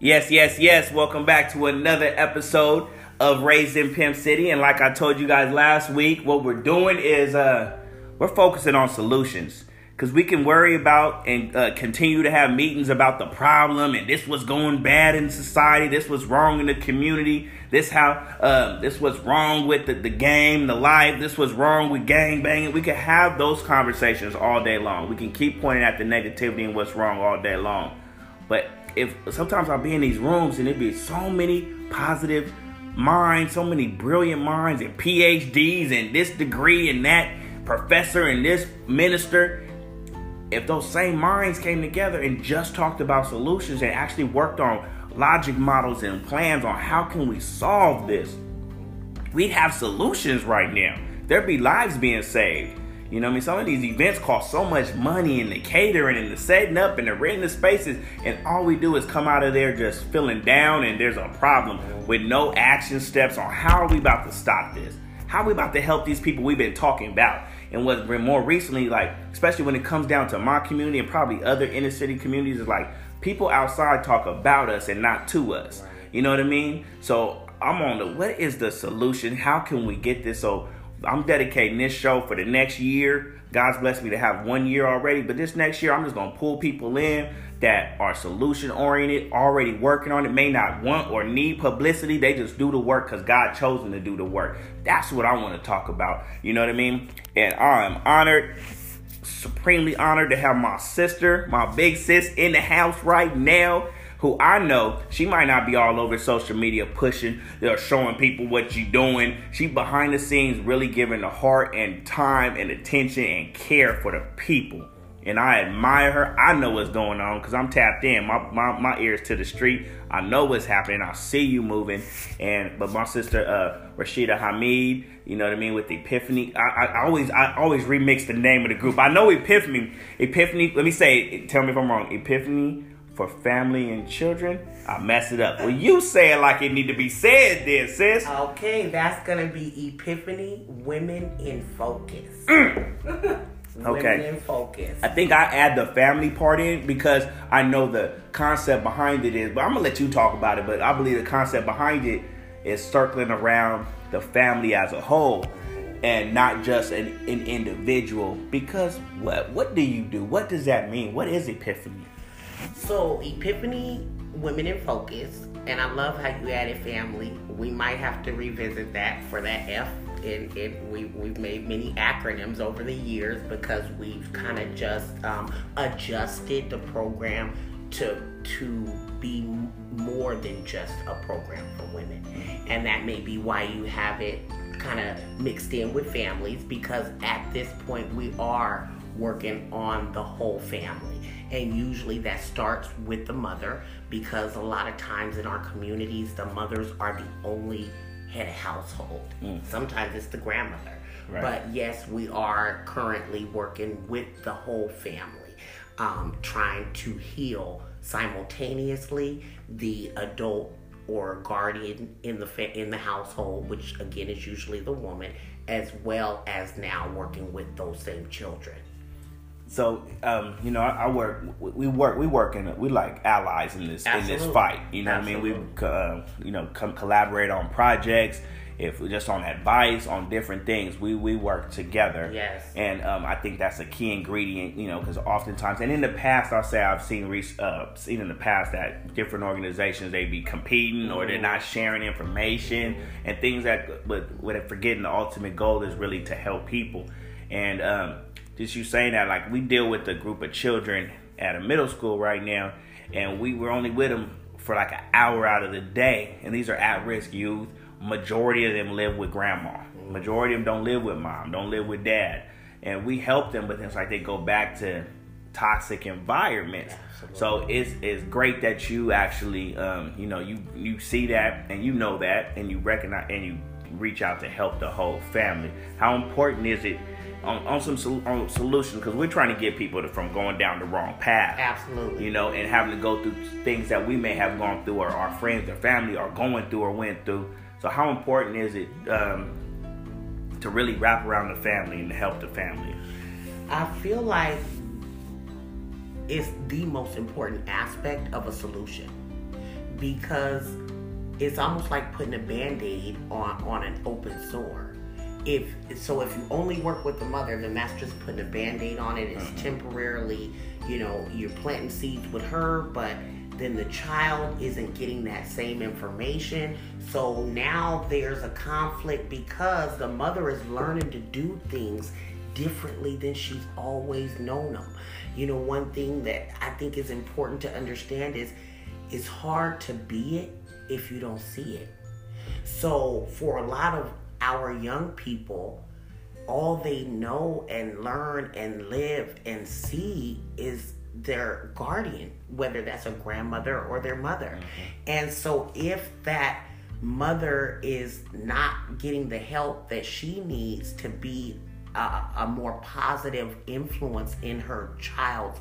Yes, yes, yes. Welcome back to another episode of Raised in Pimp City. And like I told you guys last week, what we're doing is uh, we're focusing on solutions because we can worry about and uh, continue to have meetings about the problem and this was going bad in society, this was wrong in the community, this how uh, this was wrong with the, the game, the life, this was wrong with gang banging. We can have those conversations all day long. We can keep pointing at the negativity and what's wrong all day long. But if sometimes I'll be in these rooms and it be so many positive minds, so many brilliant minds and PhDs and this degree and that professor and this minister. If those same minds came together and just talked about solutions and actually worked on logic models and plans on how can we solve this, we'd have solutions right now. There'd be lives being saved. You know what I mean? Some of these events cost so much money in the catering and the setting up and the renting the spaces, and all we do is come out of there just feeling down and there's a problem with no action steps on how are we about to stop this? How are we about to help these people we've been talking about? And what's been more recently, like, especially when it comes down to my community and probably other inner city communities, is like people outside talk about us and not to us. You know what I mean? So I'm on the what is the solution? How can we get this so I'm dedicating this show for the next year. God's blessed me to have one year already, but this next year I'm just gonna pull people in that are solution oriented, already working on it, may not want or need publicity. They just do the work because God chose them to do the work. That's what I want to talk about. You know what I mean? And I am honored, supremely honored to have my sister, my big sis, in the house right now who I know she might not be all over social media pushing, you know, showing people what you're doing. She behind the scenes really giving the heart and time and attention and care for the people. And I admire her. I know what's going on because I'm tapped in. My, my my ears to the street. I know what's happening. I see you moving. And but my sister uh, Rashida Hamid, you know what I mean, with Epiphany. I, I always I always remix the name of the group. I know Epiphany. Epiphany. Let me say. Tell me if I'm wrong. Epiphany for family and children, I mess it up. Well, you say it like it need to be said, then, sis. Okay, that's gonna be Epiphany Women in Focus. Mm. okay. in Focus. I think I add the family part in because I know the concept behind it is, but I'm gonna let you talk about it. But I believe the concept behind it is circling around the family as a whole and not just an, an individual. Because what? What do you do? What does that mean? What is epiphany? So, Epiphany Women in Focus, and I love how you added family. We might have to revisit that for that F. And, and we, we've made many acronyms over the years because we've kind of just um, adjusted the program to to be more than just a program for women. And that may be why you have it kind of mixed in with families because at this point we are working on the whole family. And usually that starts with the mother because a lot of times in our communities, the mothers are the only head of household. Mm. Sometimes it's the grandmother. Right. But yes, we are currently working with the whole family, um, trying to heal simultaneously the adult or guardian in the fa- in the household, which again is usually the woman, as well as now working with those same children. So um, you know, I, I, work. We work. We work in. We like allies in this Absolutely. in this fight. You know Absolutely. what I mean? We uh, you know come collaborate on projects. If just on advice on different things, we we work together. Yes. And um, I think that's a key ingredient. You know, because oftentimes, and in the past, I'll say I've seen uh, seen in the past that different organizations they be competing mm-hmm. or they're not sharing information and things that, but with forgetting the ultimate goal is really to help people. And um, just you saying that, like we deal with a group of children at a middle school right now, and we were only with them for like an hour out of the day, and these are at-risk youth. Majority of them live with grandma. Majority of them don't live with mom, don't live with dad, and we help them, but it's like they go back to toxic environments. Absolutely. So it's it's great that you actually um, you know you you see that and you know that and you recognize and you reach out to help the whole family. How important is it on, on some on solutions because we're trying to get people to, from going down the wrong path. Absolutely. You know, and having to go through things that we may have gone through or our friends or family are going through or went through. So how important is it um, to really wrap around the family and to help the family? I feel like it's the most important aspect of a solution because it's almost like putting a band-aid on on an open sore if so if you only work with the mother then that's just putting a band-aid on it it's mm-hmm. temporarily you know you're planting seeds with her but then the child isn't getting that same information so now there's a conflict because the mother is learning to do things differently than she's always known them you know one thing that i think is important to understand is it's hard to be it if you don't see it. So, for a lot of our young people, all they know and learn and live and see is their guardian, whether that's a grandmother or their mother. Mm-hmm. And so, if that mother is not getting the help that she needs to be a, a more positive influence in her child's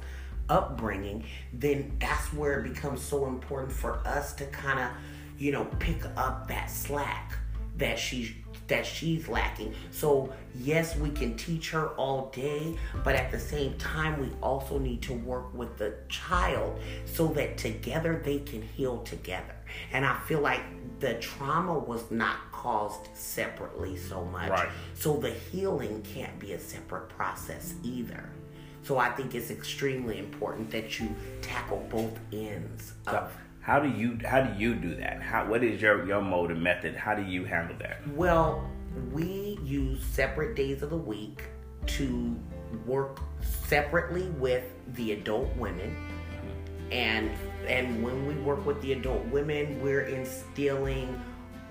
upbringing, then that's where it becomes so important for us to kind of you know, pick up that slack that she's that she's lacking. So, yes, we can teach her all day, but at the same time, we also need to work with the child so that together they can heal together. And I feel like the trauma was not caused separately so much. Right. So, the healing can't be a separate process either. So, I think it's extremely important that you tackle both ends of. How do you how do you do that? How what is your your mode and method? How do you handle that? Well, we use separate days of the week to work separately with the adult women. And and when we work with the adult women, we're instilling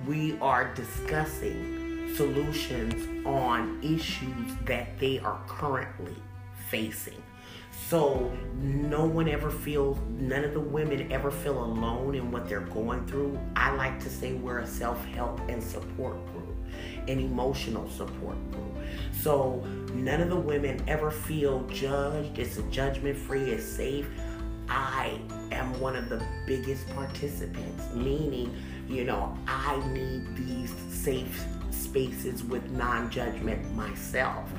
we are discussing solutions on issues that they are currently facing. So no one ever feels, none of the women ever feel alone in what they're going through. I like to say we're a self help and support group, an emotional support group. So none of the women ever feel judged. It's a judgment free, it's safe. I am one of the biggest participants, meaning, you know, I need these safe spaces with non judgment myself.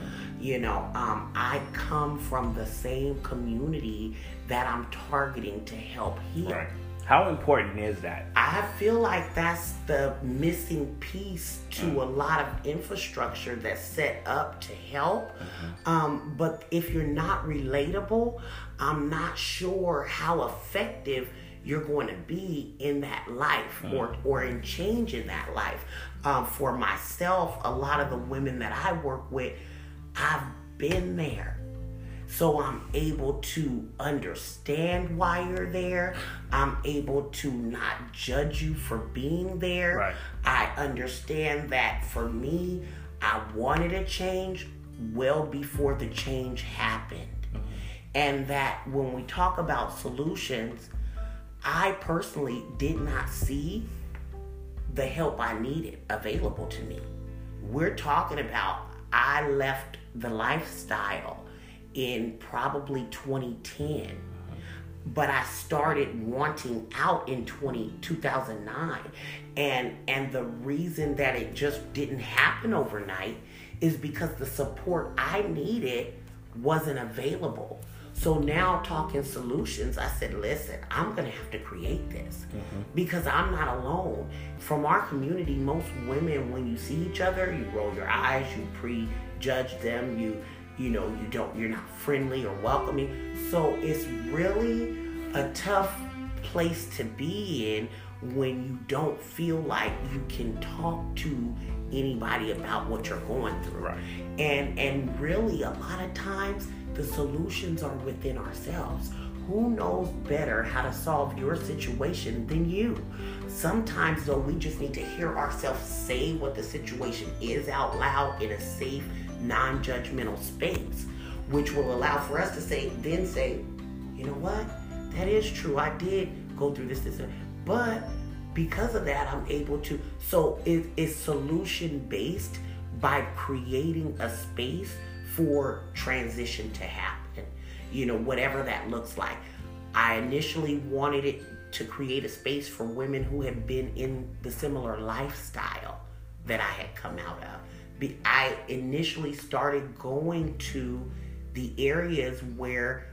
You know, um, I come from the same community that I'm targeting to help heal. Right. How important is that? I feel like that's the missing piece to mm. a lot of infrastructure that's set up to help. Mm-hmm. Um, but if you're not relatable, I'm not sure how effective you're going to be in that life mm. or, or in changing that life. Um, for myself, a lot of the women that I work with, I've been there. So I'm able to understand why you're there. I'm able to not judge you for being there. Right. I understand that for me, I wanted a change well before the change happened. Mm-hmm. And that when we talk about solutions, I personally did not see the help I needed available to me. We're talking about I left the lifestyle in probably 2010 but I started wanting out in 20, 2009 and and the reason that it just didn't happen overnight is because the support I needed wasn't available. So now talking solutions, I said, listen, I'm gonna have to create this mm-hmm. because I'm not alone. From our community, most women, when you see each other, you roll your eyes, you prejudge them, you you know, you don't you're not friendly or welcoming. So it's really a tough place to be in when you don't feel like you can talk to anybody about what you're going through. Right. And and really a lot of times the solutions are within ourselves. Who knows better how to solve your situation than you? Sometimes, though, we just need to hear ourselves say what the situation is out loud in a safe, non judgmental space, which will allow for us to say, then say, you know what? That is true. I did go through this, this, but because of that, I'm able to. So it is solution based by creating a space for transition to happen. You know, whatever that looks like. I initially wanted it to create a space for women who had been in the similar lifestyle that I had come out of. I initially started going to the areas where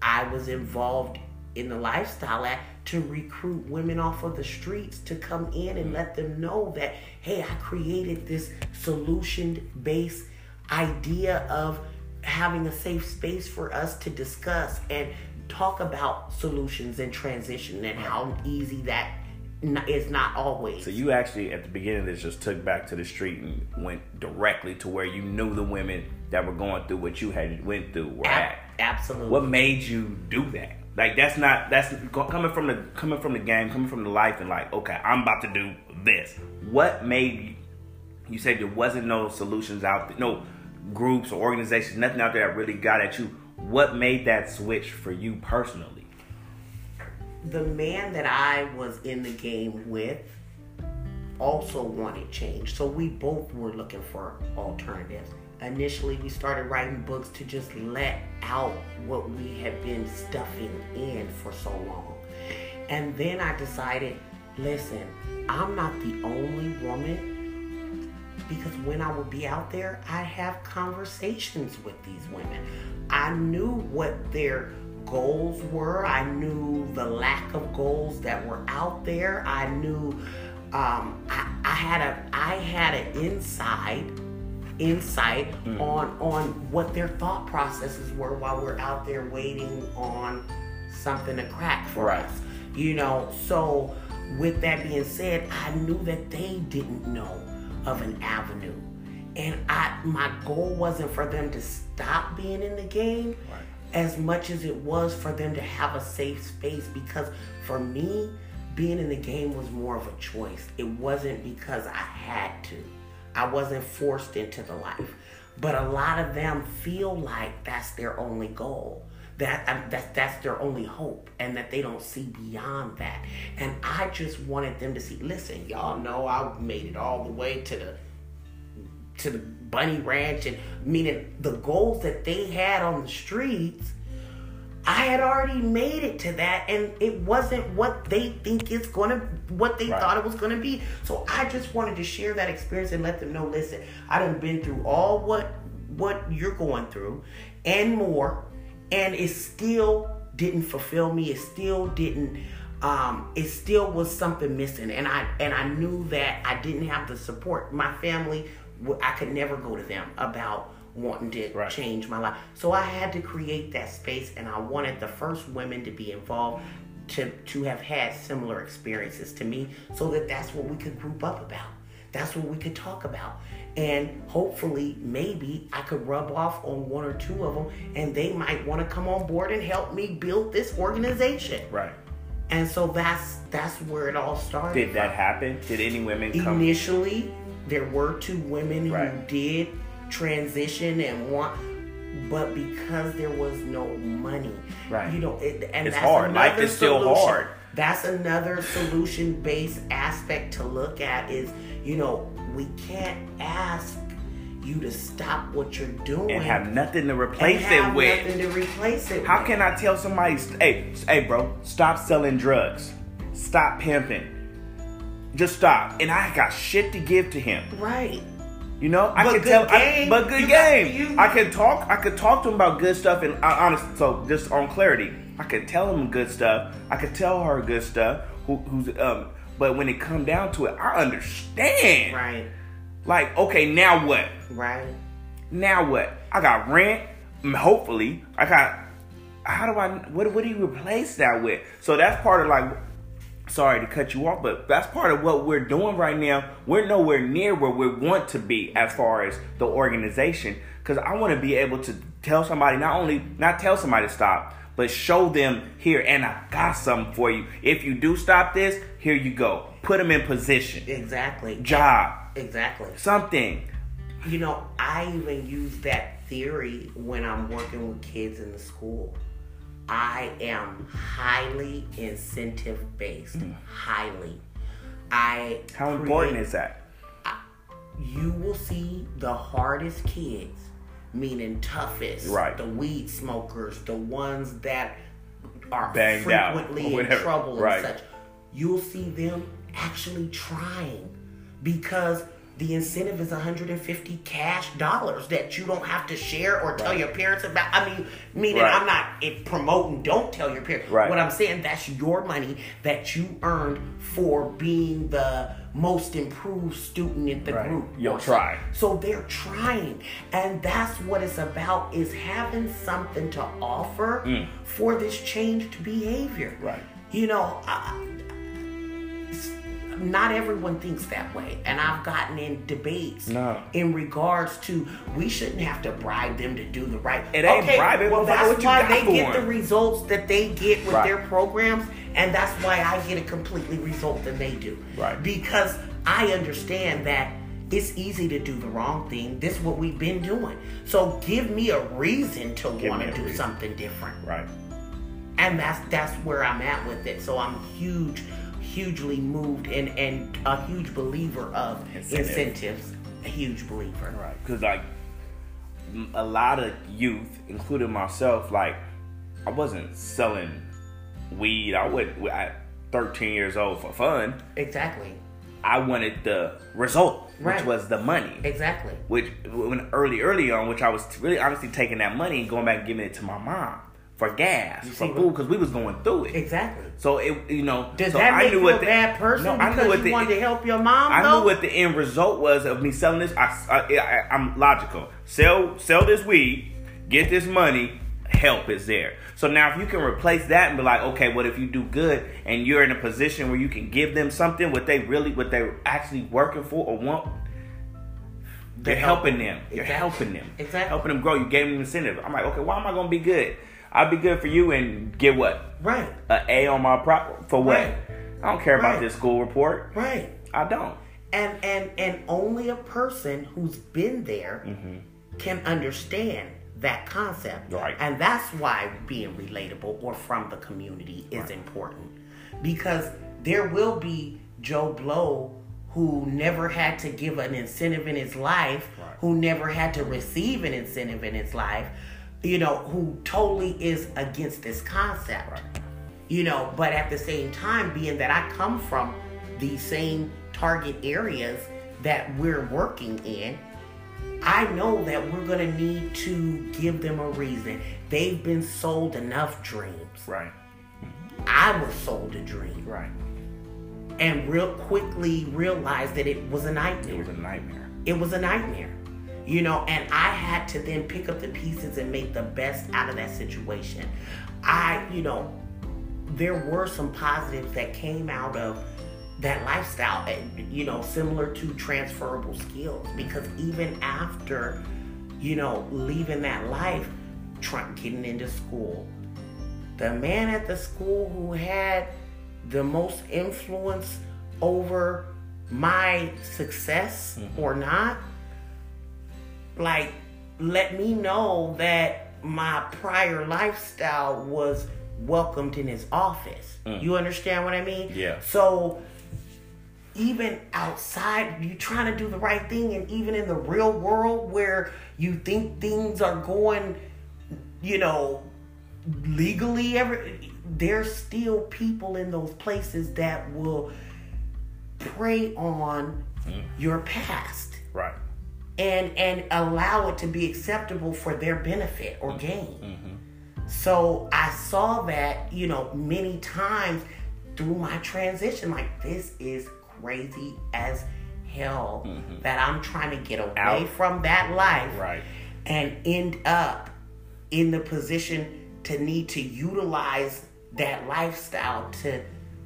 I was involved in the lifestyle act to recruit women off of the streets to come in and let them know that hey i created this solution based idea of having a safe space for us to discuss and talk about solutions and transition and how easy that is not always So you actually at the beginning of this just took back to the street and went directly to where you knew the women that were going through what you had went through were Ab- at. absolutely What made you do that? Like that's not that's coming from the coming from the game, coming from the life, and like okay, I'm about to do this. What made you? You said there wasn't no solutions out there, no groups or organizations, nothing out there that really got at you. What made that switch for you personally? The man that I was in the game with also wanted change. So we both were looking for alternatives. Initially, we started writing books to just let out what we had been stuffing in for so long. And then I decided, listen, I'm not the only woman because when I would be out there, I have conversations with these women. I knew what their goals were. I knew the lack of goals that were out there. I knew um, I, I had a I had an inside insight on on what their thought processes were while we're out there waiting on something to crack for Right. us. You know, so with that being said, I knew that they didn't know of an avenue. And I my goal wasn't for them to stop being in the game Right. As much as it was for them to have a safe space because for me being in the game was more of a choice. It wasn't because I had to. I wasn't forced into the life. But a lot of them feel like that's their only goal. That um, that that's their only hope, and that they don't see beyond that. And I just wanted them to see. Listen, y'all know I made it all the way to the to the bunny ranch, and meaning the goals that they had on the streets. I had already made it to that, and it wasn't what they think it's gonna, what they Right. thought it was gonna be. So I just wanted to share that experience and let them know. Listen, I done been through all what what you're going through, and more, and it still didn't fulfill me. It still didn't. Um, it still was something missing, and I and I knew that I didn't have the support. My family, I could never go to them about wanting to Right. change my life. So I had to create that space, and I wanted the first women to be involved, to to have had similar experiences to me, so that that's what we could group up about. That's what we could talk about, and hopefully, maybe I could rub off on one or two of them, and they might want to come on board and help me build this organization. Right. And so that's that's where it all started. Did that happen? Did any women come? Initially, there were two women who did transition and want, but because there was no money, Right. You know, it, and It's that's hard. Life is still solution. hard. That's another solution-based aspect to look at. Is you know we can't ask you to stop what you're doing and have nothing to replace it with. nothing to replace it. How with. can I tell somebody, hey, hey, bro, stop selling drugs, stop pimping, just stop? And I got shit to give to him. right? You know, I But can tell, I, game. but good You got- game. you- I can talk. I could talk to him about good stuff, and I, honest. So just on clarity, I could tell him good stuff. I could tell her good stuff. Who, who's um. But when it come down to it, I understand. Right, Like, okay, now what? right. Now what? I got rent. Hopefully, I got. How do I? What? What do you replace that with? So that's part of like. Sorry to cut you off, but that's part of what we're doing right now. We're nowhere near where we want to be as far as the organization. Because I want to be able to tell somebody not only not tell somebody to stop, but show them here and I got something for you. If you do stop this, here you go. Put them in position. Exactly. Job. Exactly. Something. You know, I even use that theory when I'm working with kids in the school. I am highly incentive based. Mm. Highly. I. How create- important is that? you will see the hardest kids, meaning toughest, Right. the weed smokers, the ones that are Banged frequently in trouble Right. and such. You'll see them actually trying because the incentive is 150 cash dollars that you don't have to share or tell Right. your parents about. I mean, meaning Right. I'm not it promoting. Don't tell your parents. Right. What I'm saying that's your money that you earned for being the most improved student in the group. You'll try. So they're trying, and that's what it's about: is having something to offer for this changed behavior. Mm. Right. You know, I, not everyone thinks that way, and I've gotten in debates No. in regards to we shouldn't have to bribe them to do the right. It ain't bribing, Well, that's why they get the results that they get with Right. their programs, and that's why I get a completely result than they do. Right. Because I understand that it's easy to do the wrong thing. This is what we've been doing. So give me a reason to want to do reason. something different Right. and that's that's where I'm at with it. So I'm huge, hugely moved and and a huge believer of Incentive. incentives. A huge believer. Right. Because like a lot of youth, including myself, like I wasn't selling weed. I went at 13 years old for fun. Exactly. I wanted the result, which Right. was the money. Exactly. Which when early, early on, which I was really honestly taking that money and going back and giving it to my mom for gas, for see food, because we was going through it. Exactly. So it, you know, Does so that I make knew you what a the- bad person No, I knew what you the wanted to help your mom? I though? knew what the end result was of me selling this. I, I, I, I'm logical. Sell, sell this weed, get this money, help is there. So now, if you can replace that and be like, okay, what if you do good and you're in a position where you can give them something, what they really, what they're actually working for or want, you're They're helping helping. them. You're Exactly. helping them. Exactly. Helping them grow. You gave them incentive. I'm like, okay, why am I gonna be good? I'll be good for you and get what? Right. A A on my prop for what? Right. I don't care about this school report. Right. I don't. And and and only a person who's been there mm-hmm. can understand that concept. Right. And that's why being relatable or from the community is important. Because there will be Joe Blow who never had to give an incentive in his life, Right. who never had to receive an incentive in his life, you know, who totally is against this concept Right. you know but at the same time being that i come from the same target areas that we're working in i know that we're going to need to give them a reason they've been sold enough dreams Right. i was sold a dream Right. and real quickly realized that it was a nightmare. It was a nightmare. it was a nightmare you know and i had to then pick up the pieces and make the best out of that situation. I you know there were some positives that came out of that lifestyle and you know similar to transferable skills. Because even after you know leaving that life trying getting into school the man at the school who had the most influence over my success mm-hmm. or not like let me know that my prior lifestyle was welcomed in his office. Mm. You understand what i mean? Yeah. so even outside you trying to do the right thing and even in the real world where you think things are going you know legally every there's still people in those places that will prey on mm. your past. Right. And and allow it to be acceptable for their benefit or mm-hmm. gain. Mm-hmm. So I saw that, you know, many times through my transition. Like this is crazy as hell mm-hmm. that I'm trying to get away Out. from that life Right. and end up in the position to need to utilize that lifestyle to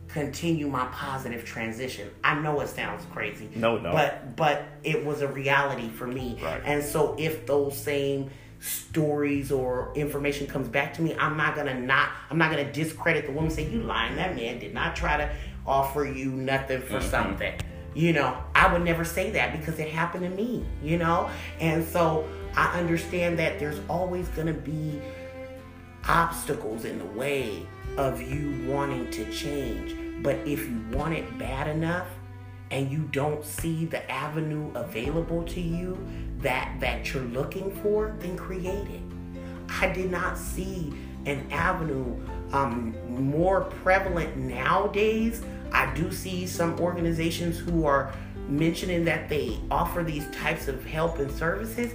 continue my positive transition. I know it sounds crazy. No, no. But but it was a reality for me. Right. And so if those same stories or information comes back to me, I'm not gonna not I'm not gonna discredit the woman say you lying. That man did not try to offer you nothing for mm-hmm. something. You know, I would never say that because it happened to me, you know? And so I understand that there's always gonna be obstacles in the way of you wanting to change. But if you want it bad enough and you don't see the avenue available to you that that you're looking for, then create it. I did not see an avenue um, more prevalent nowadays. I do see some organizations who are mentioning that they offer these types of help and services,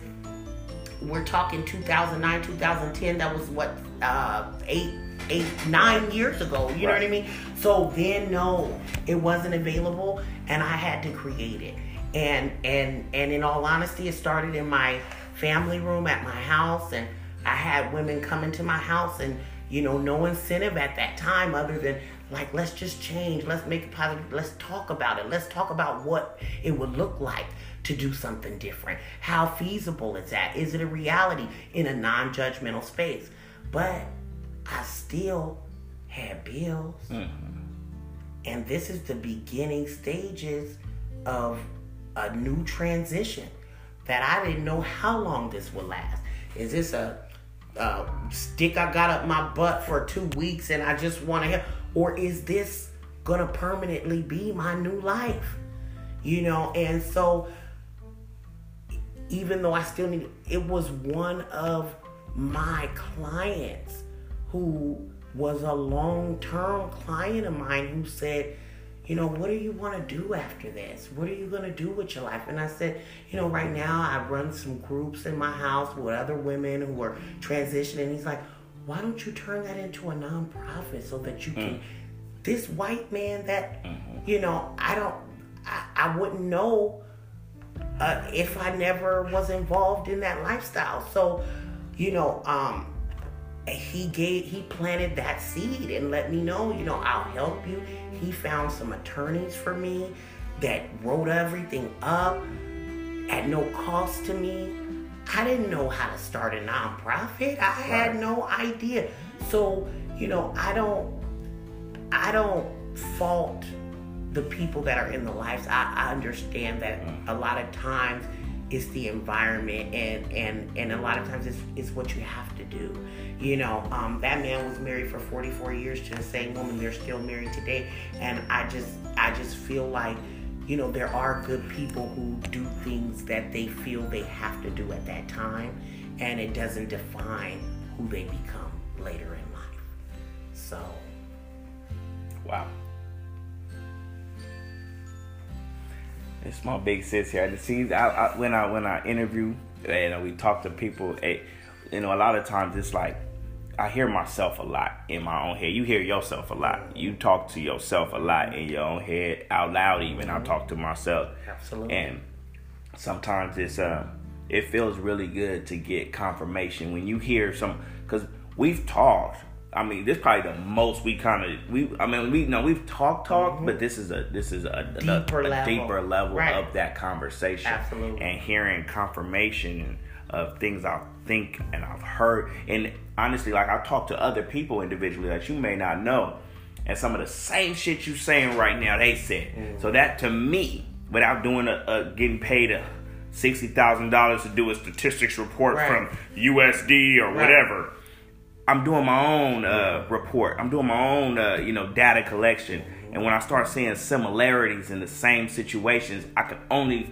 we're talking 2009, 2010. That was what uh, eight, eight, nine years ago. You know what I mean? So then, no, it wasn't available, and I had to create it. And and and in all honesty, it started in my family room at my house, and I had women come into my house, and you know, no incentive at that time other than like let's just change let's make it positive let's talk about it let's talk about what it would look like to do something different how feasible is that is it a reality in a non-judgmental space but i still had bills mm-hmm. and this is the beginning stages of a new transition that i didn't know how long this would last is this a uh, stick I got up my butt for two weeks and I just want to help? Or is this gonna permanently be my new life? You know, and so even though I still need it was one of my clients who was a long-term client of mine who said, you know, what do you want to do after this? What are you going to do with your life? And I said, you know, right now I run some groups in my house with other women who are transitioning. He's like, why don't you turn that into a nonprofit so that you can mm. this white man that mm-hmm. you know i don't i, I wouldn't know uh, if i never was involved in that lifestyle so you know um he gave he planted that seed and let me know you know i'll help you he found some attorneys for me that wrote everything up at no cost to me I didn't know how to start a nonprofit. I had no idea. So, you know, I don't I don't fault the people that are in the lives. I, I understand that mm. a lot of times it's the environment and and and a lot of times it's, it's what you have to do you know um, that man was married for 44 years to the same woman they're still married today and i just i just feel like you know, there are good people who do things that they feel they have to do at that time, and it doesn't define who they become later in life. So, wow. It's my big sis here. See, I, I, when I when I interview and we talk to people, eh, you know, a lot of times it's like I hear myself a lot in my own head. You hear yourself a lot. You talk to yourself a lot in your own head, out loud. Even I talk to myself. Absolutely. And sometimes it's uh, it feels really good to get confirmation when you hear some because we've talked. I mean, this is probably the most we kind of we. I mean, we know we've talked talk, mm-hmm. but this is a this is a deeper a, a level, deeper level right. of that conversation. Absolutely. And hearing confirmation of things I think and I've heard. And honestly, like I talk to other people individually that you may not know, and some of the same shit you're saying right now they said. Mm. So that to me, without doing a, a getting paid a sixty thousand dollars to do a statistics report right. from USD or right. whatever. I'm doing my own uh, report. I'm doing my own, uh, you know, data collection. And when I start seeing similarities in the same situations, I can only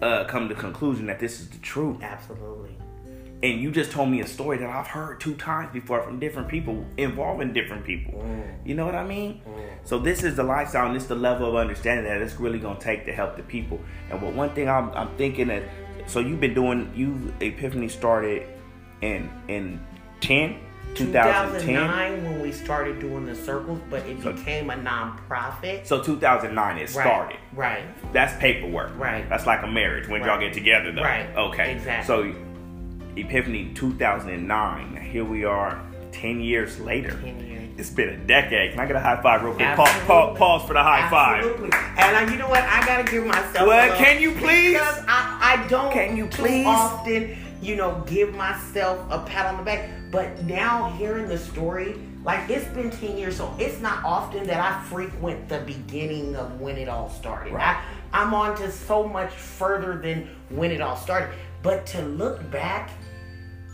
uh, come to the conclusion that this is the truth. Absolutely. And you just told me a story that I've heard two times before from different people involving different people. Mm. You know what I mean? Mm. So this is the lifestyle and this is the level of understanding that it's really gonna take to help the people. And what one thing I'm, I'm thinking that so you've been doing you Epiphany started in in ten 2009 when we started doing the circles, but it so, became a nonprofit. So 2009 it started. Right. That's paperwork. Right. That's like a marriage when right. y'all get together though. Right. Okay. Exactly. So Epiphany 2009. Here we are 10 years later. 10 years. It's been a decade. Can I get a high five real quick? Pause, pause, pause, for the high Absolutely. five. And uh, you know what? I gotta give myself. Well, can you please? Because I, I don't. Can you please? often, you know, give myself a pat on the back. But now hearing the story, like it's been 10 years, so it's not often that I frequent the beginning of when it all started. Right. I, I'm on to so much further than when it all started. But to look back,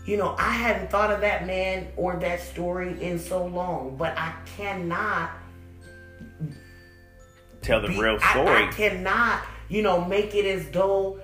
you know, I hadn't thought of that man or that story in so long, but I cannot tell the be, real story. I, I cannot, you know, make it as though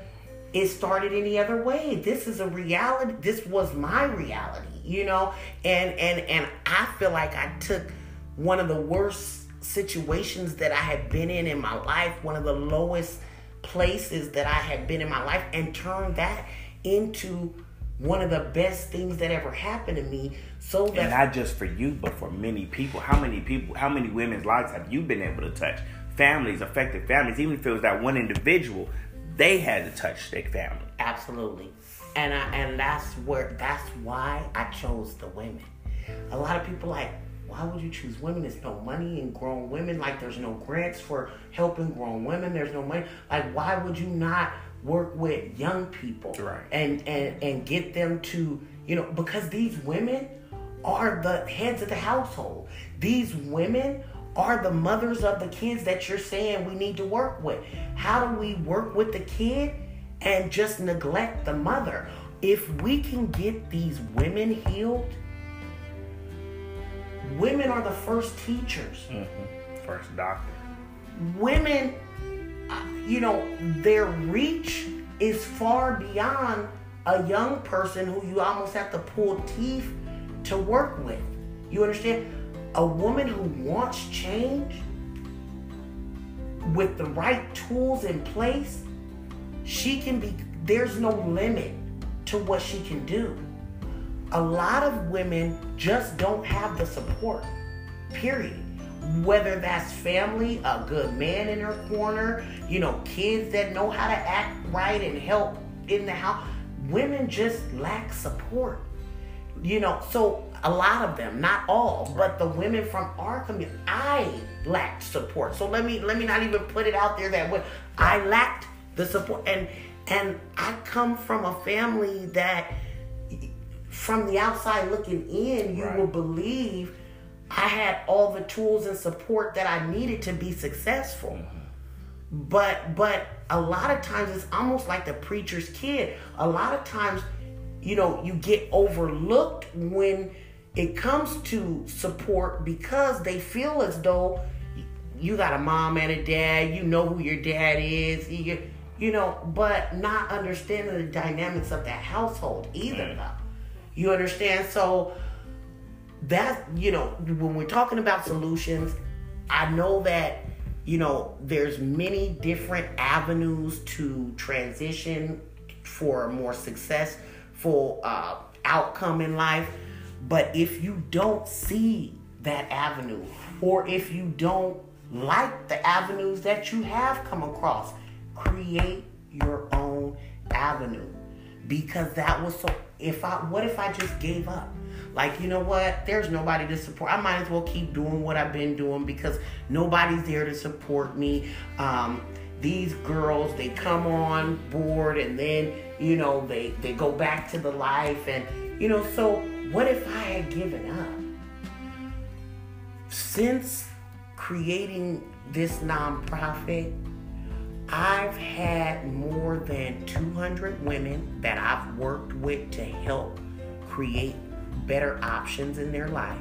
it started any other way. This is a reality. This was my reality you know? And and and i feel like i took one of the worst situations that i had been in in my life one of the lowest places that I had been in my life and turned that into one of the best things that ever happened to me so that and not just for you but for many people. How many people how many women's lives have you been able to touch? Families affected families even if it was that one individual they had to touch their family. Absolutely and I, and that's where that's why I chose the women a lot of people like why would you choose women? There's no money in grown women. Like there's no grants for helping grown women. There's no money. Like why would you not work with young people right. and and and get them to you know because these women are the heads of the household. These women are the mothers of the kids that you're saying we need to work with. How do we work with the kid and just neglect the mother? If we can get these women healed Women are the first teachers. Mm-hmm. First doctor. Women, you know, their reach is far beyond a young person who you almost have to pull teeth to work with. You understand? A woman who wants change with the right tools in place, she can be, there's no limit to what she can do a lot of women just don't have the support, period. Whether that's family, a good man in her corner, you know, kids that know how to act right and help in the house. Women just lack support. You know, so a lot of them, not all, but the women from our community, I lacked support. So let me let me not even put it out there that way. I lacked the support and and I come from a family that from the outside looking in, you right. will believe I had all the tools and support that I needed to be successful. Mm-hmm. But but a lot of times it's almost like the preacher's kid. A lot of times, you know, you get overlooked when it comes to support because they feel as though you got a mom and a dad, you know who your dad is, you, you know, but not understanding the dynamics of that household either. Mm. You understand? So that, you know, when we're talking about solutions, I know that, you know, there's many different avenues to transition for a more successful uh, outcome in life. But if you don't see that avenue, or if you don't like the avenues that you have come across, create your own avenue because that was so if I what if I just gave up? Like, you know what? There's nobody to support. I might as well keep doing what I've been doing because nobody's there to support me. Um, these girls, they come on board and then, you know, they, they go back to the life. And, you know, so what if I had given up? Since creating this nonprofit, I've had more than 200 women that I've worked with to help create better options in their life.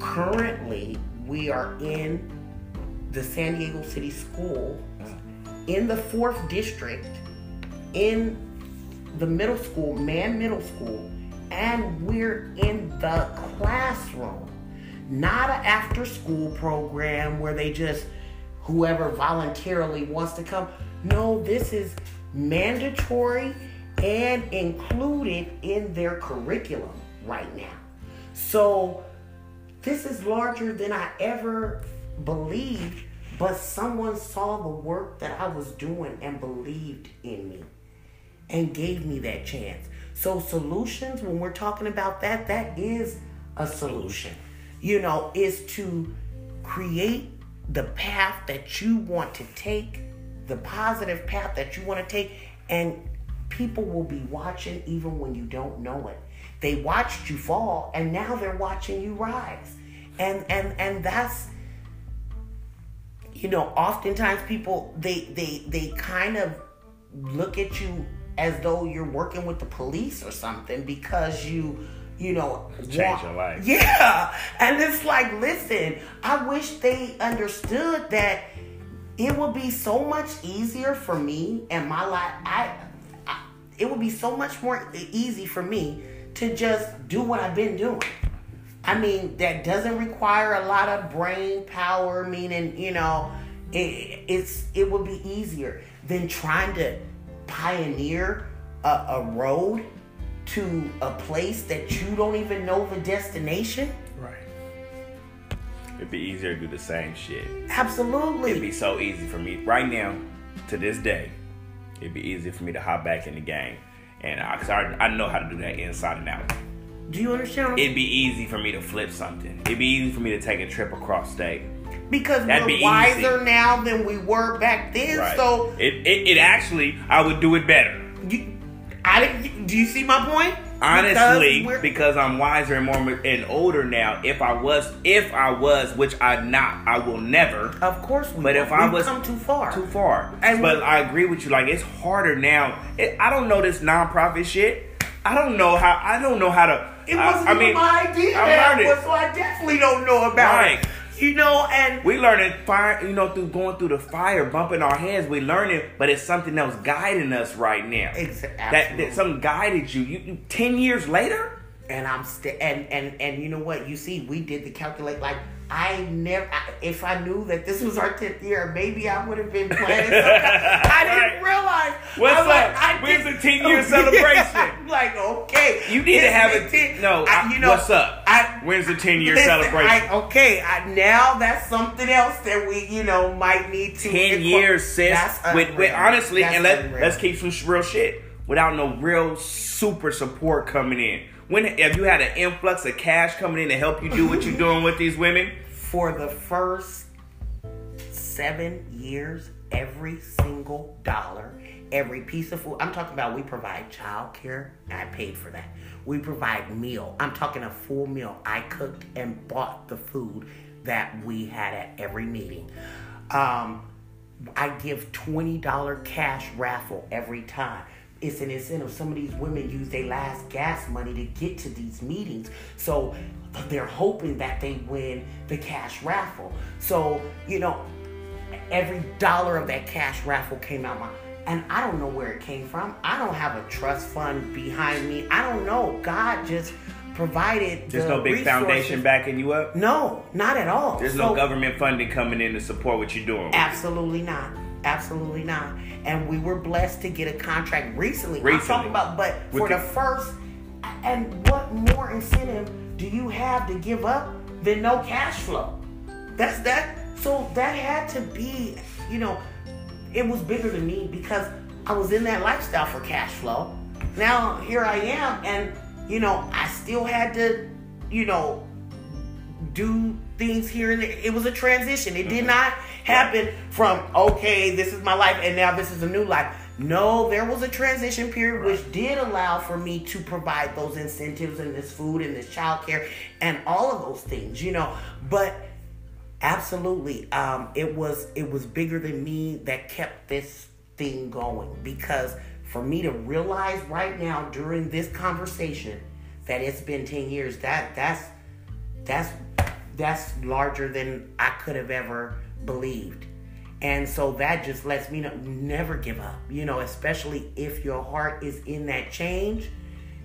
Currently, we are in the San Diego City School in the fourth district in the middle school, Mann middle school, and we're in the classroom. Not an after school program where they just whoever voluntarily wants to come. No, this is mandatory and included in their curriculum right now. So this is larger than I ever believed, but someone saw the work that I was doing and believed in me and gave me that chance. So solutions, when we're talking about that, that is a solution. You know, is to create the path that you want to take, the positive path that you want to take, and people will be watching even when you don't know it. They watched you fall and now they're watching you rise. And and and that's you know, oftentimes people they they they kind of look at you as though you're working with the police or something because you you know, change your life. Yeah. And it's like, listen, I wish they understood that it would be so much easier for me and my life. I, I it would be so much more easy for me to just do what I've been doing. I mean, that doesn't require a lot of brain power, meaning, you know, it, it's it would be easier. than trying to pioneer a, a road to a place that you don't even know the destination? Right. It'd be easier to do the same shit. Absolutely. It'd be so easy for me right now, to this day. It'd be easier for me to hop back in the game, and I, cause I, I know how to do that inside and out. Do you understand? It'd be easy for me to flip something. It'd be easy for me to take a trip across state. because That'd we're be wiser easy. now than we were back then. Right. So it, it, it actually, I would do it better. you, I. Do you see my point? Honestly, Because because, I'm wiser and more and older now. If I was, if I was, which I'm not, I will never. of course. But won't. if I We've was come too far, too far. And but we- I agree with you. Like it's harder now. It, I don't know this nonprofit shit. I don't know how. I don't know how to. It I- wasn't I, even mean, my idea. I it. so I definitely don't know about Right. it. You know, and We learning fire, you know, through going through the fire, bumping our heads. We learning, but it's something else guiding us right now. Exactly. that, that something guided you. You, you ten years later. and I'm still and and and you know what? You see, we did the calculate. Like I never, I, if I knew that this was our tenth year, maybe I would have been planning. I didn't Right. realize. What's I'm like, up? I When's the 10-year celebration? I'm like, okay, You need to have a 10 no. I- you know, what's up? I, When's the ten year celebration? I, okay, I, now that's something else that we, you know, might need to. ten incorporate. years, sis. That's With, with honestly, That's and let unreal. let's keep some real shit without no real super support coming in. When if you had an influx of cash coming in to help you do what you're doing with these women, for the first seven years, every single dollar, every piece of food. I'm talking about we provide child care. I paid for that. We provide meal. I'm talking a full meal. I cooked and bought the food that we had at every meeting. Um, I give $20 cash raffle every time. It's an incentive. Some of these women use their last gas money to get to these meetings. So they're hoping that they win the cash raffle. So, you know, every dollar of that cash raffle came out my and I don't know where it came from. I don't have a trust fund behind me. I don't know. God just provided there's the no big resources. foundation backing you up. No, not at all. There's So- no government funding coming in to support what you're doing. Absolutely not. Absolutely not. And we were blessed to get a contract recently. I'm talking about, but With for the- the first, and what more incentive do you have to give up than no cash flow? That's that. So that had to be, you know, it was bigger than me because I was in that lifestyle for cash flow. Now here I am, and you know, I still had to, you know, do things here and there. It was a transition. It did not happen from okay, this is my life, and now this is a new life. No, there was a transition period which did allow for me to provide those incentives and this food and this childcare and all of those things, you know. But absolutely, um, it was it was bigger than me that kept this thing going because for me to realize right now during this conversation that it's been 10 years that that's that's that's larger than I could have ever believed. And so that just lets me know never give up. You know, especially if your heart is in that change,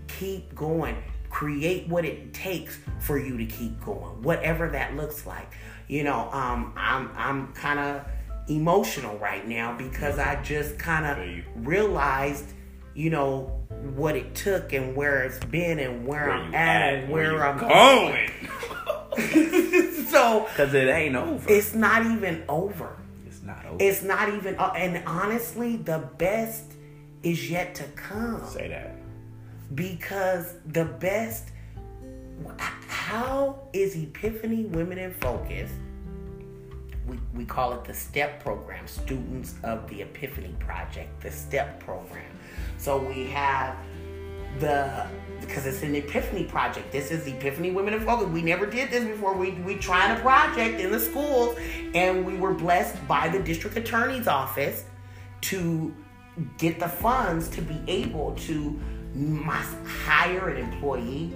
keep going. Create what it takes for you to keep going, whatever that looks like. You know, um, I'm I'm kind of emotional right now because I just kind of realized, you know, what it took and where it's been and where, Where I'm at, at? and Where where, I'm going? going. so Because it ain't over. it's not even over. It's not over. It's not even, uh, and honestly, the best is yet to come Say that. because the best. How is Epiphany Women in Focus? We, we call it the STEP program, Students of the Epiphany Project, the STEP program. So we have the because it's an Epiphany project. This is Epiphany Women in Focus. We never did this before. We we tried a project in the schools, and we were blessed by the district attorney's office to get the funds to be able to hire an employee.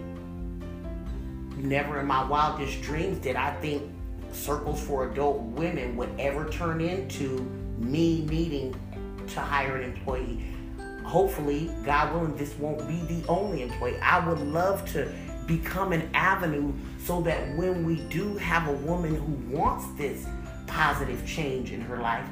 Never in my wildest dreams did I think circles for adult women would ever turn into me needing to hire an employee. Hopefully, God willing, this won't be the only employee. I would love to become an avenue so that when we do have a woman who wants this positive change in her life,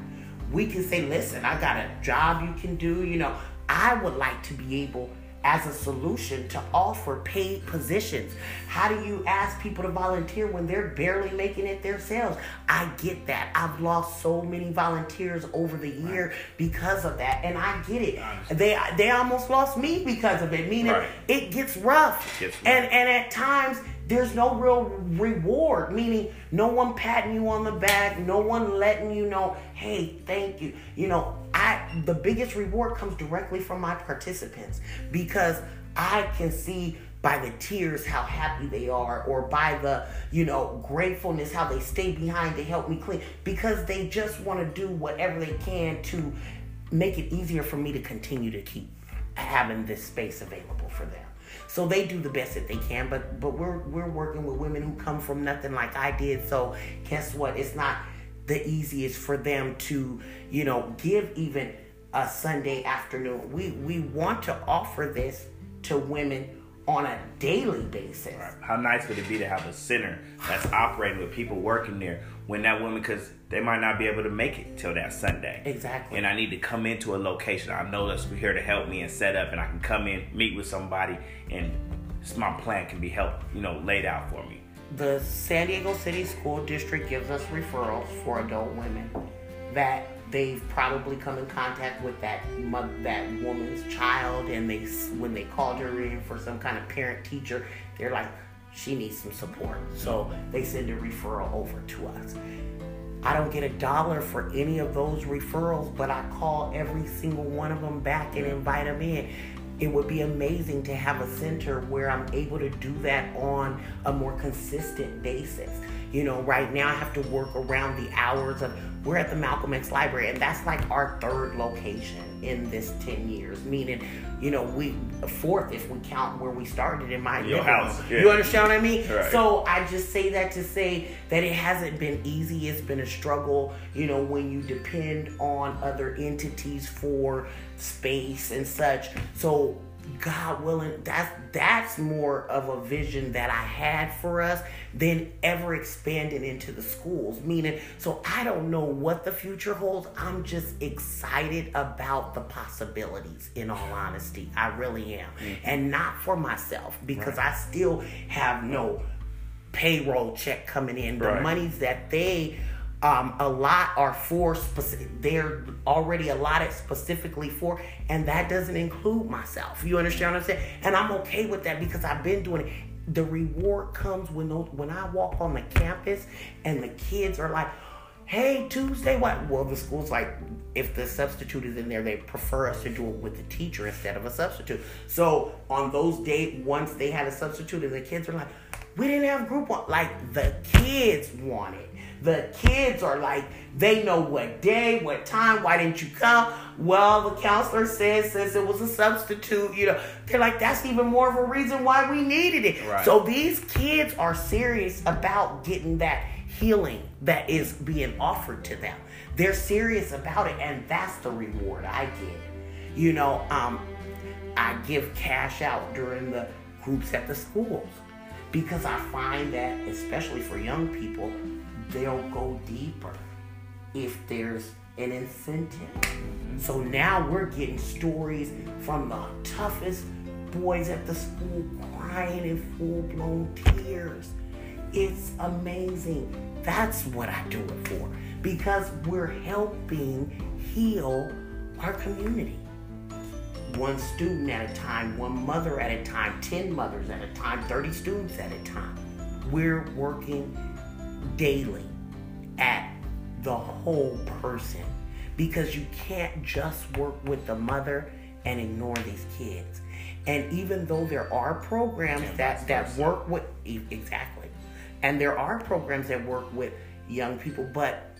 we can say, listen, I got a job you can do. You know, I would like to be able as a solution to offer paid positions. How do you ask people to volunteer when they're barely making it themselves? I get that. I've lost so many volunteers over the year right. because of that, and I get it. They they almost lost me because of it. Meaning right. it gets rough, it gets rough. and and at times there's no real reward, meaning no one patting you on the back, no one letting you know, hey, thank you. You know, I the biggest reward comes directly from my participants because I can see by the tears how happy they are or by the you know gratefulness how they stay behind to help me clean because they just want to do whatever they can to make it easier for me to continue to keep having this space available for them so they do the best that they can, but but we're we're working with women who come from nothing like I did. So guess what? It's not the easiest for them to, you know, give even a Sunday afternoon. We we want to offer this to women on a daily basis. Right. How nice would it be to have a center that's operating with people working there when that woman, because they might not be able to make it till that Sunday. Exactly. And I need to come into a location. I know that's here to help me and set up, and I can come in, meet with somebody, and my plan can be helped, you know, laid out for me. The San Diego City School District gives us referrals for adult women that they've probably come in contact with that that woman's child, and they when they called her in for some kind of parent teacher, they're like, she needs some support. So they send a referral over to us. I don't get a dollar for any of those referrals, but I call every single one of them back and invite them in. It would be amazing to have a center where I'm able to do that on a more consistent basis. You know, right now I have to work around the hours of we're at the Malcolm X Library, and that's like our third location in this 10 years, meaning, you know, we fourth if we count where we started in my Your house. Yeah. You understand what I mean? Right. So I just say that to say that it hasn't been easy. It's been a struggle, you know, when you depend on other entities for space and such. So God willing, that's that's more of a vision that I had for us than ever expanding into the schools. Meaning, so I don't know what the future holds. I'm just excited about the possibilities. In all honesty, I really am, mm-hmm. and not for myself because right. I still have no payroll check coming in. The monies that they um, a lot are for specific they're already allotted specifically for and that doesn't include myself. You understand what i'm saying? And i'm okay with that because i've been doing it. The reward comes when those, when i walk on the campus and the kids are like hey tuesday what? Well the school's like if the substitute is in there they prefer us to do it with the teacher instead of a substitute. So on those days once they had a substitute and the kids are like we didn't have group one like the kids wanted the kids are like, they know what day, what time, why didn't you come? Well, the counselor says since it was a substitute, you know, they're like, that's even more of a reason why we needed it. Right. So these kids are serious about getting that healing that is being offered to them. They're serious about it, and that's the reward I get. You know, um, I give cash out during the groups at the schools because I find that, especially for young people, they'll go deeper if there's an incentive. Mm-hmm. So now we're getting stories from the toughest boys at the school crying in full blown tears. It's amazing. That's what I do it for because we're helping heal our community. One student at a time, one mother at a time, 10 mothers at a time, 30 students at a time. We're working daily at the whole person because you can't just work with the mother and ignore these kids. And even though there are programs that, that work with exactly, and there are programs that work with young people, but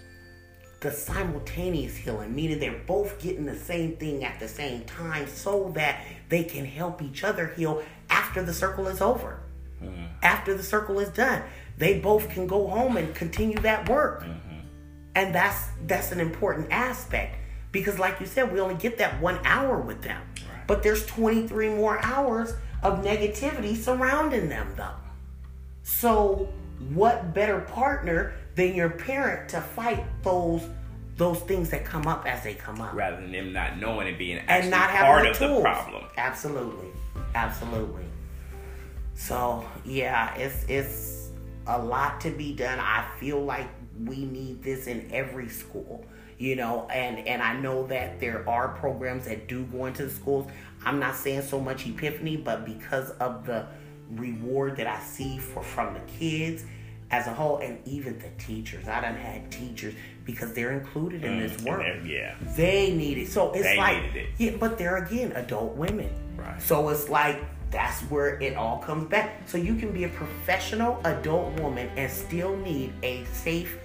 the simultaneous healing, meaning they're both getting the same thing at the same time so that they can help each other heal after the circle is over. Mm-hmm. After the circle is done they both can go home and continue that work. Mm-hmm. And that's that's an important aspect because like you said, we only get that 1 hour with them. Right. But there's 23 more hours of negativity surrounding them though. So, what better partner than your parent to fight those those things that come up as they come up. Rather than them not knowing and being and not having part the of tools. the problem. Absolutely, absolutely. So yeah, it's it's a lot to be done. I feel like we need this in every school, you know, and and I know that there are programs that do go into the schools. I'm not saying so much epiphany, but because of the reward that I see for from the kids as a whole, and even the teachers. I done had teachers because they're included in Mm, this work. yeah. They need it. So it's They like, it. yeah, but they're again adult women. Right. So it's like that's where it all comes back. So you can be a professional adult woman and still need a safe,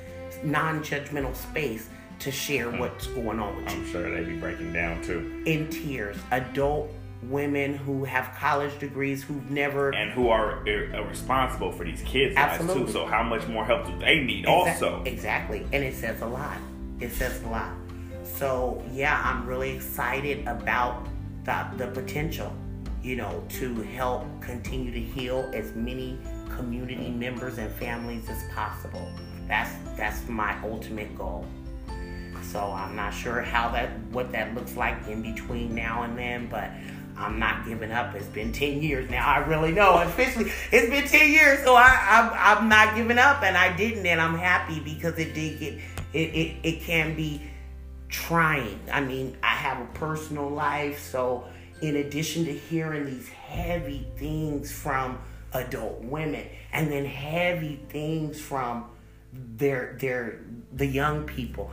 non-judgmental space to share what's going on with you. I'm sure they'd be breaking down too. In tears, adult women who have college degrees who've never And who are uh, responsible for these kids' lives Absolutely. too. So how much more help do they need Exac- also? Exactly. And it says a lot. It says a lot. So yeah, I'm really excited about the the potential, you know, to help continue to heal as many community members and families as possible. That's that's my ultimate goal. So I'm not sure how that what that looks like in between now and then, but I'm not giving up. It's been ten years now. I really know. Officially, it's been ten years, so I, I'm I'm not giving up, and I didn't, and I'm happy because it did get it it, it can be trying. I mean, I have a personal life, so in addition to hearing these heavy things from adult women, and then heavy things from their their the young people.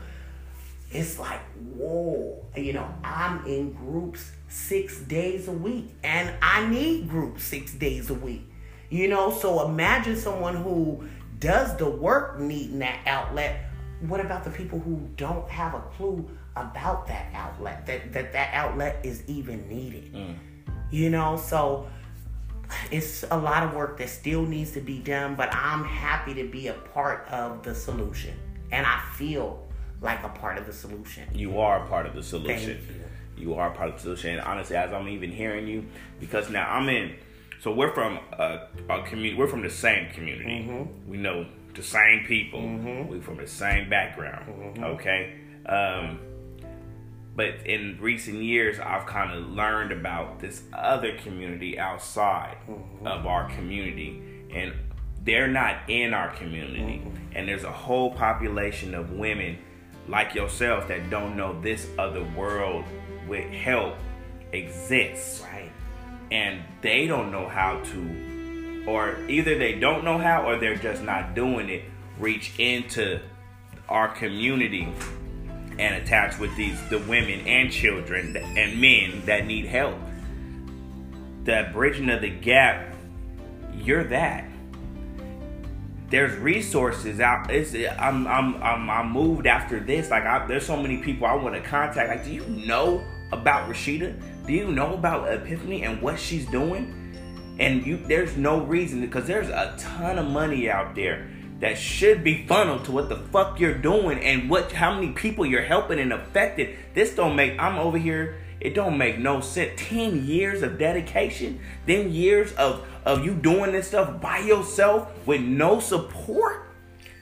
It's like whoa you know i'm in groups six days a week and i need groups six days a week. You know so imagine someone who does the work needing that outlet. What about the people who don't have a clue about that outlet that that, that outlet is even needed you know so it's a lot of work that still needs to be done, but I'm happy to be a part of the solution. And I feel like a part of the solution. You are a part of the solution. Thank You are a part of the solution. And honestly, as I'm even hearing you, because now I'm in. So we're from a, a community. We're from the same community. Mm-hmm. We know the same people. We're from the same background. Mm-hmm. Okay. Um, but in recent years, I've kind of learned about this other community outside Mm-hmm. of our community, and they're not in our community. Mm-hmm. And there's a whole population of women like yourself that don't know this other world with help exists Right. and they don't know how to or either they don't know how or they're just not doing it reach into our community and attached with these the women and children and men that need help that bridging of the gap you're that there's resources out. It's I'm I'm I'm, I'm moved after this. Like I, there's so many people I want to contact. Like, do you know about Rashida? Do you know about Epiphany and what she's doing? And you, there's no reason because there's a ton of money out there that should be funneled to what the fuck you're doing and what how many people you're helping and affected. This don't make. I'm over here. It don't make no sense. Ten years of dedication, then years of of you doing this stuff by yourself with no support.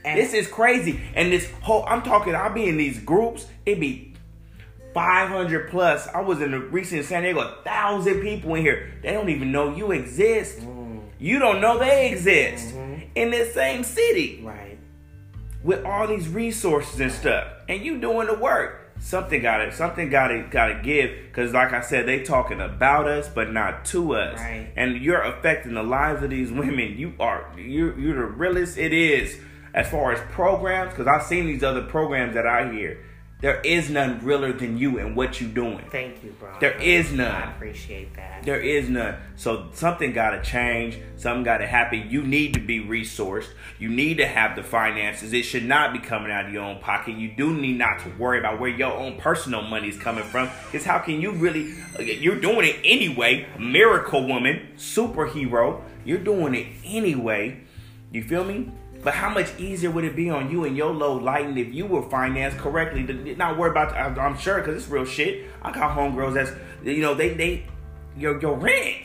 And- this is crazy. And this whole I'm talking. I'll be in these groups. It'd be 500 plus. I was in a recent San Diego, a thousand people in here. They don't even know you exist. Mm. You don't know they exist mm-hmm. in this same city Right. with all these resources and stuff, and you doing the work. Something got to something got to got to give because, like I said, they talking about us but not to us, Right. and you're affecting the lives of these women. You are you're you're the realest it is as far as programs because I've seen these other programs that I hear. There is none realer than you and what you doing. Thank you, bro. There is none. I appreciate that. There is none. So something got to change. Something got to happen. You need to be resourced. You need to have the finances. It should not be coming out of your own pocket. You do need not to worry about where your own personal money is coming from. Because how can you really? You're doing it anyway. Miracle woman, superhero. You're doing it anyway. You feel me? But how much easier would it be on you and your low lighting if you were financed correctly? To not worry about. I'm sure because it's real shit. I got homegirls that's you know they they your your rent,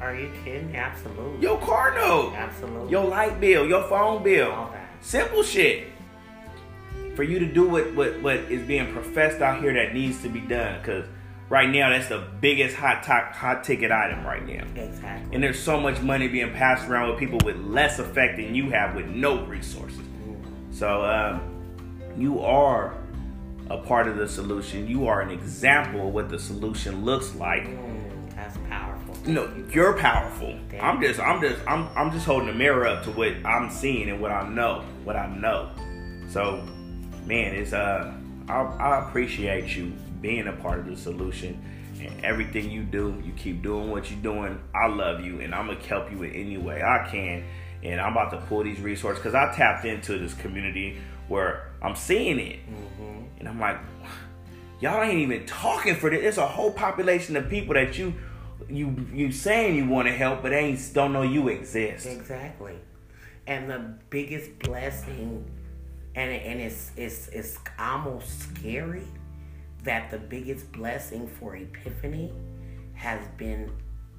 Are you kidding? Absolutely. your car note, Absolutely. your light bill, your phone bill, All that. simple shit. for you to do what what what is being professed out here that needs to be done because right now that's the biggest hot top, hot ticket item right now. Exactly. And there's so much money being passed around with people with less effect than you have with no resources. So um, you are a part of the solution. You are an example of what the solution looks like. Mm, that's powerful. You know, you're powerful. Thank I'm just, I'm just, I'm, I'm just holding the mirror up to what I'm seeing and what I know, what I know. So, man, it's uh, I, I appreciate you being a part of the solution and everything you do. You keep doing what you're doing. I love you, and I'm gonna help you in any way I can. And I'm about to pull these resources because I tapped into this community where I'm seeing it, mm-hmm. and I'm like, y'all ain't even talking for this. There's a whole population of people that you you you saying you want to help, but ain't don't know you exist. Exactly. And the biggest blessing, and and it's it's it's almost scary that the biggest blessing for Epiphany has been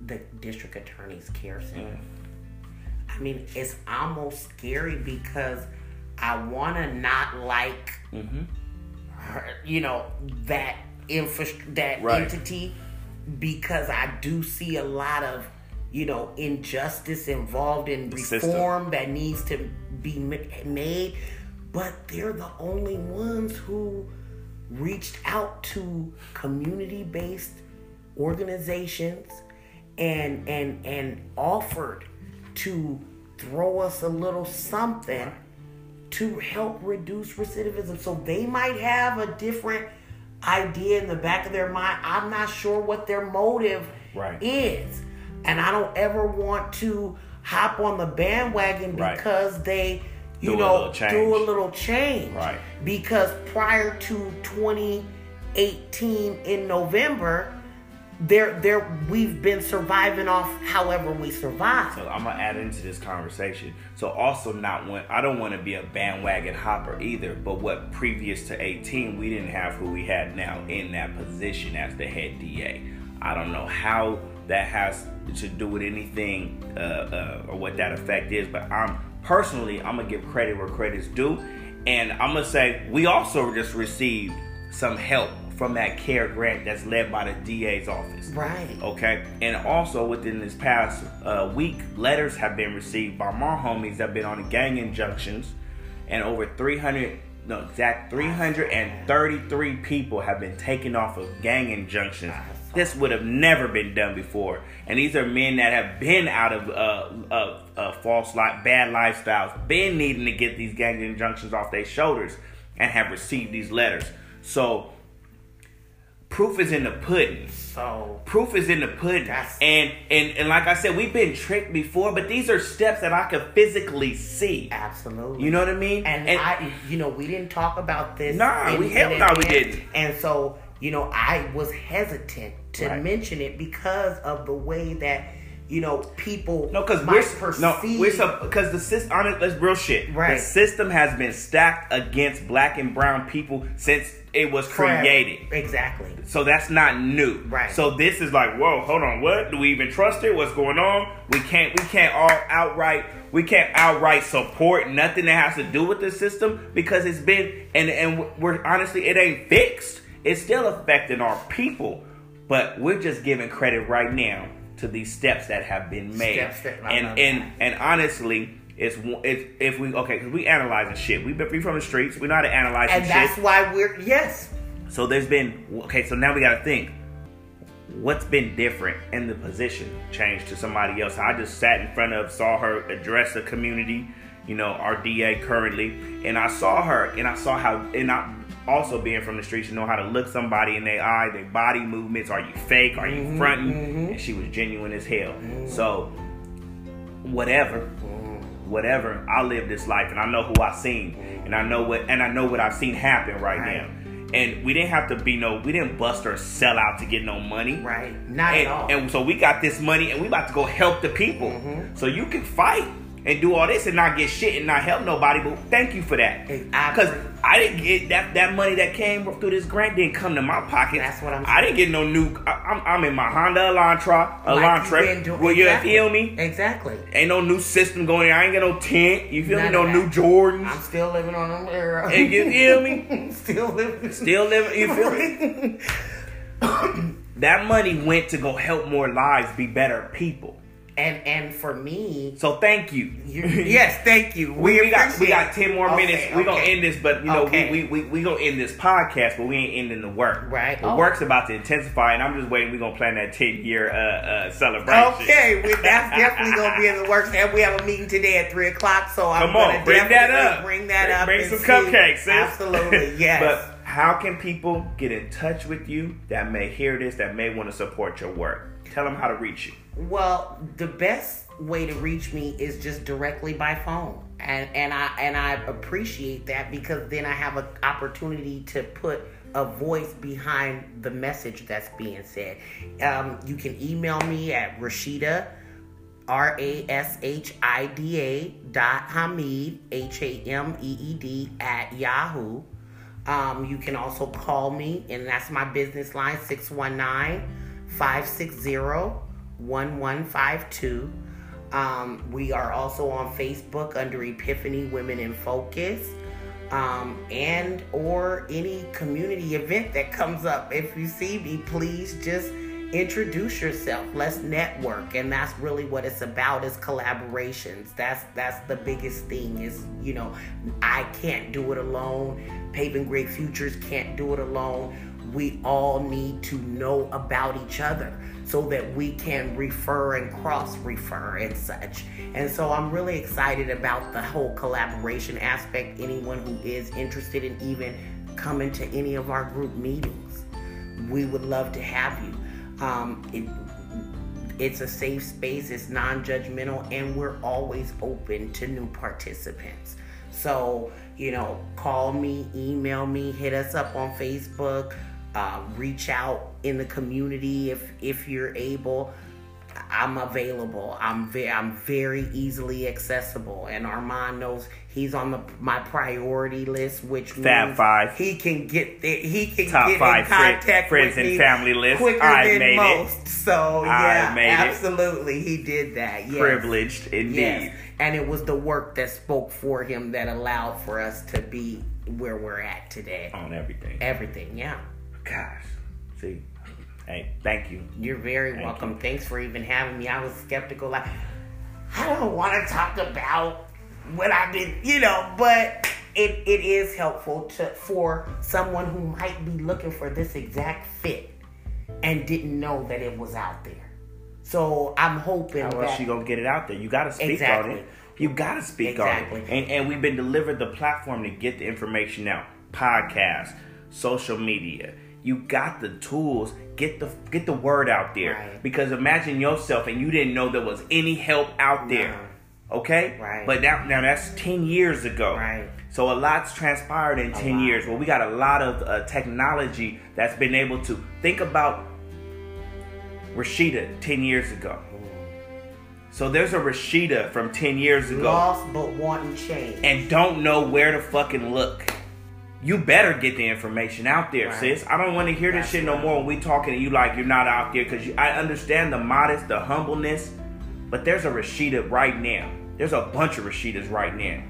the district attorney's care center. I mean, it's almost scary because I want to not like Mm-hmm. her, you know, that infra- that Right. entity because I do see a lot of, you know, injustice involved in The system. reform that needs to be made, but they're the only ones who reached out to community-based organizations and and and offered to throw us a little something to help reduce recidivism. So they might have a different idea in the back of their mind. I'm not sure what their motive Right. is. And I don't ever want to hop on the bandwagon Right. because they, you Do know, change. do a little change. Right. Because prior to 2018 in November, there there we've been surviving off however we survive. So I'm gonna add into this conversation. So also not when I don't want to be a bandwagon hopper either. But what previous to 18, we didn't have who we had now in that position as the head DA. I don't know how that has to do with anything uh, uh, or what that effect is. But I'm personally I'm gonna give credit where credit's due, and I'm gonna say we also just received some help from that care grant that's led by the DA's office. Right. Okay, and also within this past uh, week, letters have been received by my homies that have been on gang injunctions, and over 300, no, exact 333 people have been taken off of gang injunctions. This would have never been done before, and these are men that have been out of uh, of uh, false li- bad lifestyles, been needing to get these gang injunctions off their shoulders, and have received these letters. So, proof is in the pudding So proof is in the pudding. And, and and like I said, we've been tricked before, but these are steps that I could physically see. absolutely. You know what I mean? And, I, you know, we didn't talk about this. Nah, we- hell no, we didn't. And so, you know, I was hesitant to Right. mention it because of the way that, you know, people no, because we're no, we're because the system. Honest, that's real shit. Right. The system has been stacked against black and brown people since it was forever. created. Exactly. So that's not new. Right. So this is like, whoa, hold on, what? Do we even trust it? What's going on? We can't we can't all outright we can't outright support nothing that has to do with the system because it's been and and we're honestly it ain't fixed. It's still affecting our people, but we're just giving credit right now to these steps that have been made. Steps that- and and that. and honestly. It's, it's if we okay because we analyzing shit. We've been we from the streets. We know how to analyze And that's shit. why we're yes. So there's been okay. So now we got to think what's been different in the position changed to somebody else. I just sat in front of, saw her address the community, you know, our DA currently, and I saw her and I saw how, and I also being from the streets, you know how to look somebody in their eye, their body movements. Are you fake? Are you mm-hmm, fronting? Mm-hmm. And she was genuine as hell. Mm-hmm. So whatever whatever i live this life and i know who i seen and i know what and i know what i've seen happen right, Right. now and we didn't have to be no we didn't bust or sell out to get no money Right. Not and, at all. and so we got this money and we about to go help the people Mm-hmm. so you can fight and do all this and not get shit and not help nobody. But thank you for that. Because. I didn't get that that money that came through this grant didn't come to my pocket. That's what I'm Saying. I didn't get no new. I, I'm, I'm in my Honda Elantra, Like you been Elantra. doing- Will you feel me? Exactly. Ain't no new system going. I ain't got no tent. You feel None me? No new. Jordans. I'm still living on them era. And you feel me? still living. Still living. You feel me? that money went to go help more lives be better people. And and for me, So thank you. you, yes, thank you. We, we got we got ten more Okay, minutes. We gonna end this, but you know Okay. we, we we we gonna end this podcast, but we ain't ending the work. Right. The Oh. work's about to intensify, and I'm just waiting. We are gonna plan that ten year uh, uh, celebration. Okay, we, that's definitely gonna be in the works, and we have a meeting today at three o'clock. So I'm Come on, gonna bring that up. Bring that Bring- up. Bring some cupcakes. sis. Absolutely, yes. but how can people get in touch with you that may hear this, that may want to support your work? Tell them how to reach you. Well, the best way to reach me is just directly by phone. And and I and I appreciate that because then I have an opportunity to put a voice behind the message that's being said. Um, you can email me at Rashida R A S H I D A dot Hameed H A M E E D at Yahoo. Um, you can also call me, and that's my business line 619 560 1152. Um, we are also on Facebook under Epiphany Women in Focus. Um, and or any community event that comes up. If you see me, please just introduce yourself. Let's network. And that's really what it's about is collaborations. That's that's the biggest thing is, you know, I can't do it alone. Paving Great Futures can't do it alone. We all need to know about each other so that we can refer and cross refer and such. And so I'm really excited about the whole collaboration aspect. Anyone who is interested in even coming to any of our group meetings, we would love to have you. Um, it, it's a safe space, it's non judgmental, and we're always open to new participants. So, you know, call me, email me, hit us up on Facebook, uh, reach out in the community if if you're able. I'm available. I'm very, I'm very easily accessible, and Armand knows he's on the my priority list, which Fab means five. He can get there. He can Top get five in friend- contact friends with and me family list. quicker I than made it. most. So I yeah, made it. absolutely, he did that. Yes. Privileged indeed. Yes, and it was the work that spoke for him that allowed for us to be where we're at today. On everything. Everything, yeah. Gosh. See. Hey, thank you. You're very Thank welcome. you. Thanks for even having me. I was skeptical, like I don't want to talk about what I've been, you know, but it, it is helpful to for someone who might be looking for this exact fit and didn't know that it was out there. So I'm hoping How that else you gonna get it out there? You gotta speak Exactly. on it. You gotta speak Exactly. on it. And and we've been delivered the platform to get the information out. Podcast, social media. You got the tools. Get the get the word out there. Right. Because imagine yourself and you didn't know there was any help out there. Okay? Right. But now, now that's 10 years ago. Right. So a lot's transpired in 10 lot. years. Well, we got a lot of uh, technology that's been able to think about Rashida 10 years ago. So there's a Rashida from 10 years ago lost but wanting change. and don't know where to fucking look. You better get the information out there, Right. sis. I don't want to hear this That's shit no right. more when we talking to you like you're not out there because I understand the modest, the humbleness, but there's a Rashida right now. There's a bunch of Rashidas right now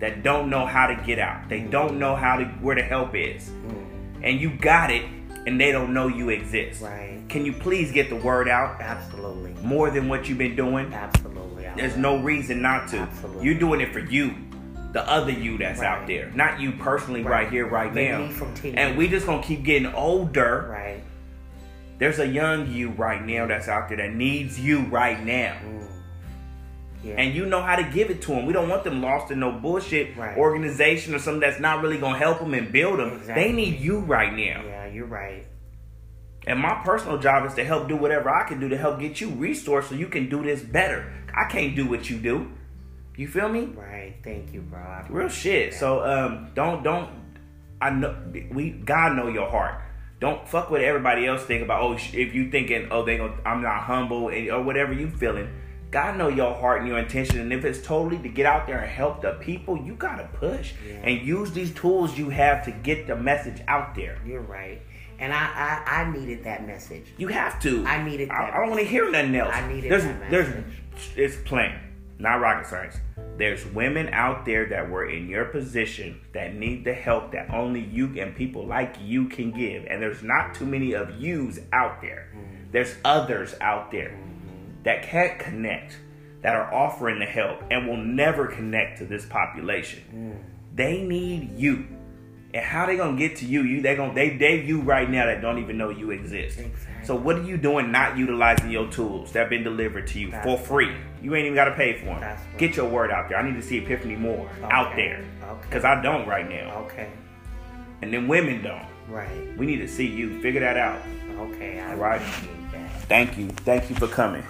that don't know how to get out. They mm. don't know how to where the help is, mm. and you got it, and they don't know you exist. Right. Can you please get the word out Absolutely. more than what you've been doing? Absolutely. There's no reason not to. Absolutely. You're doing it for you, the other you that's out there, not you personally right, Right. here, right The now. from 10 And we just gonna keep getting older. Right. There's a young you right now that's out there that needs you right now. Mm. Yeah. And you know how to give it to them. We don't want them lost in no bullshit Right. organization or something that's not really gonna help them and build them. Exactly. They need you right now. yeah, you're right. And my personal job is to help do whatever I can do to help get you resourced so you can do this better. I can't do what you do. You feel me? Right. Thank you, bro. Real shit. So um, don't don't. I know we God know your heart. Don't fuck what everybody else think about. Oh, if you thinking oh they gonna I'm not humble and or whatever you feeling. God know your heart and your intention, and if it's totally to get out there and help the people, you gotta push Yeah. and use these tools you have to get the message out there. You're right. And I, I, I needed that message. You have to. I needed I, that I don't want to hear nothing else. I needed there's, that there's, message. it's plain, not rocket science. There's women out there that were in your position that need the help that only you and people like you can give, and there's not too many of yous out there. There's others out there that can't connect, that are offering the help, and will never connect to this population. They need you. And how they gonna get to you? You they gonna they they you right now that don't even know you exist. Exactly. So what are you doing not utilizing your tools that have been delivered to you That's for free? You ain't even gotta pay for them. That's right. Get your word out there. I need to see Epiphany more out Okay. there. Okay. Cause I don't right now. Okay. And then women don't. Right. We need to see you. Figure that out. Okay. I All right. Thank you. Thank you for coming.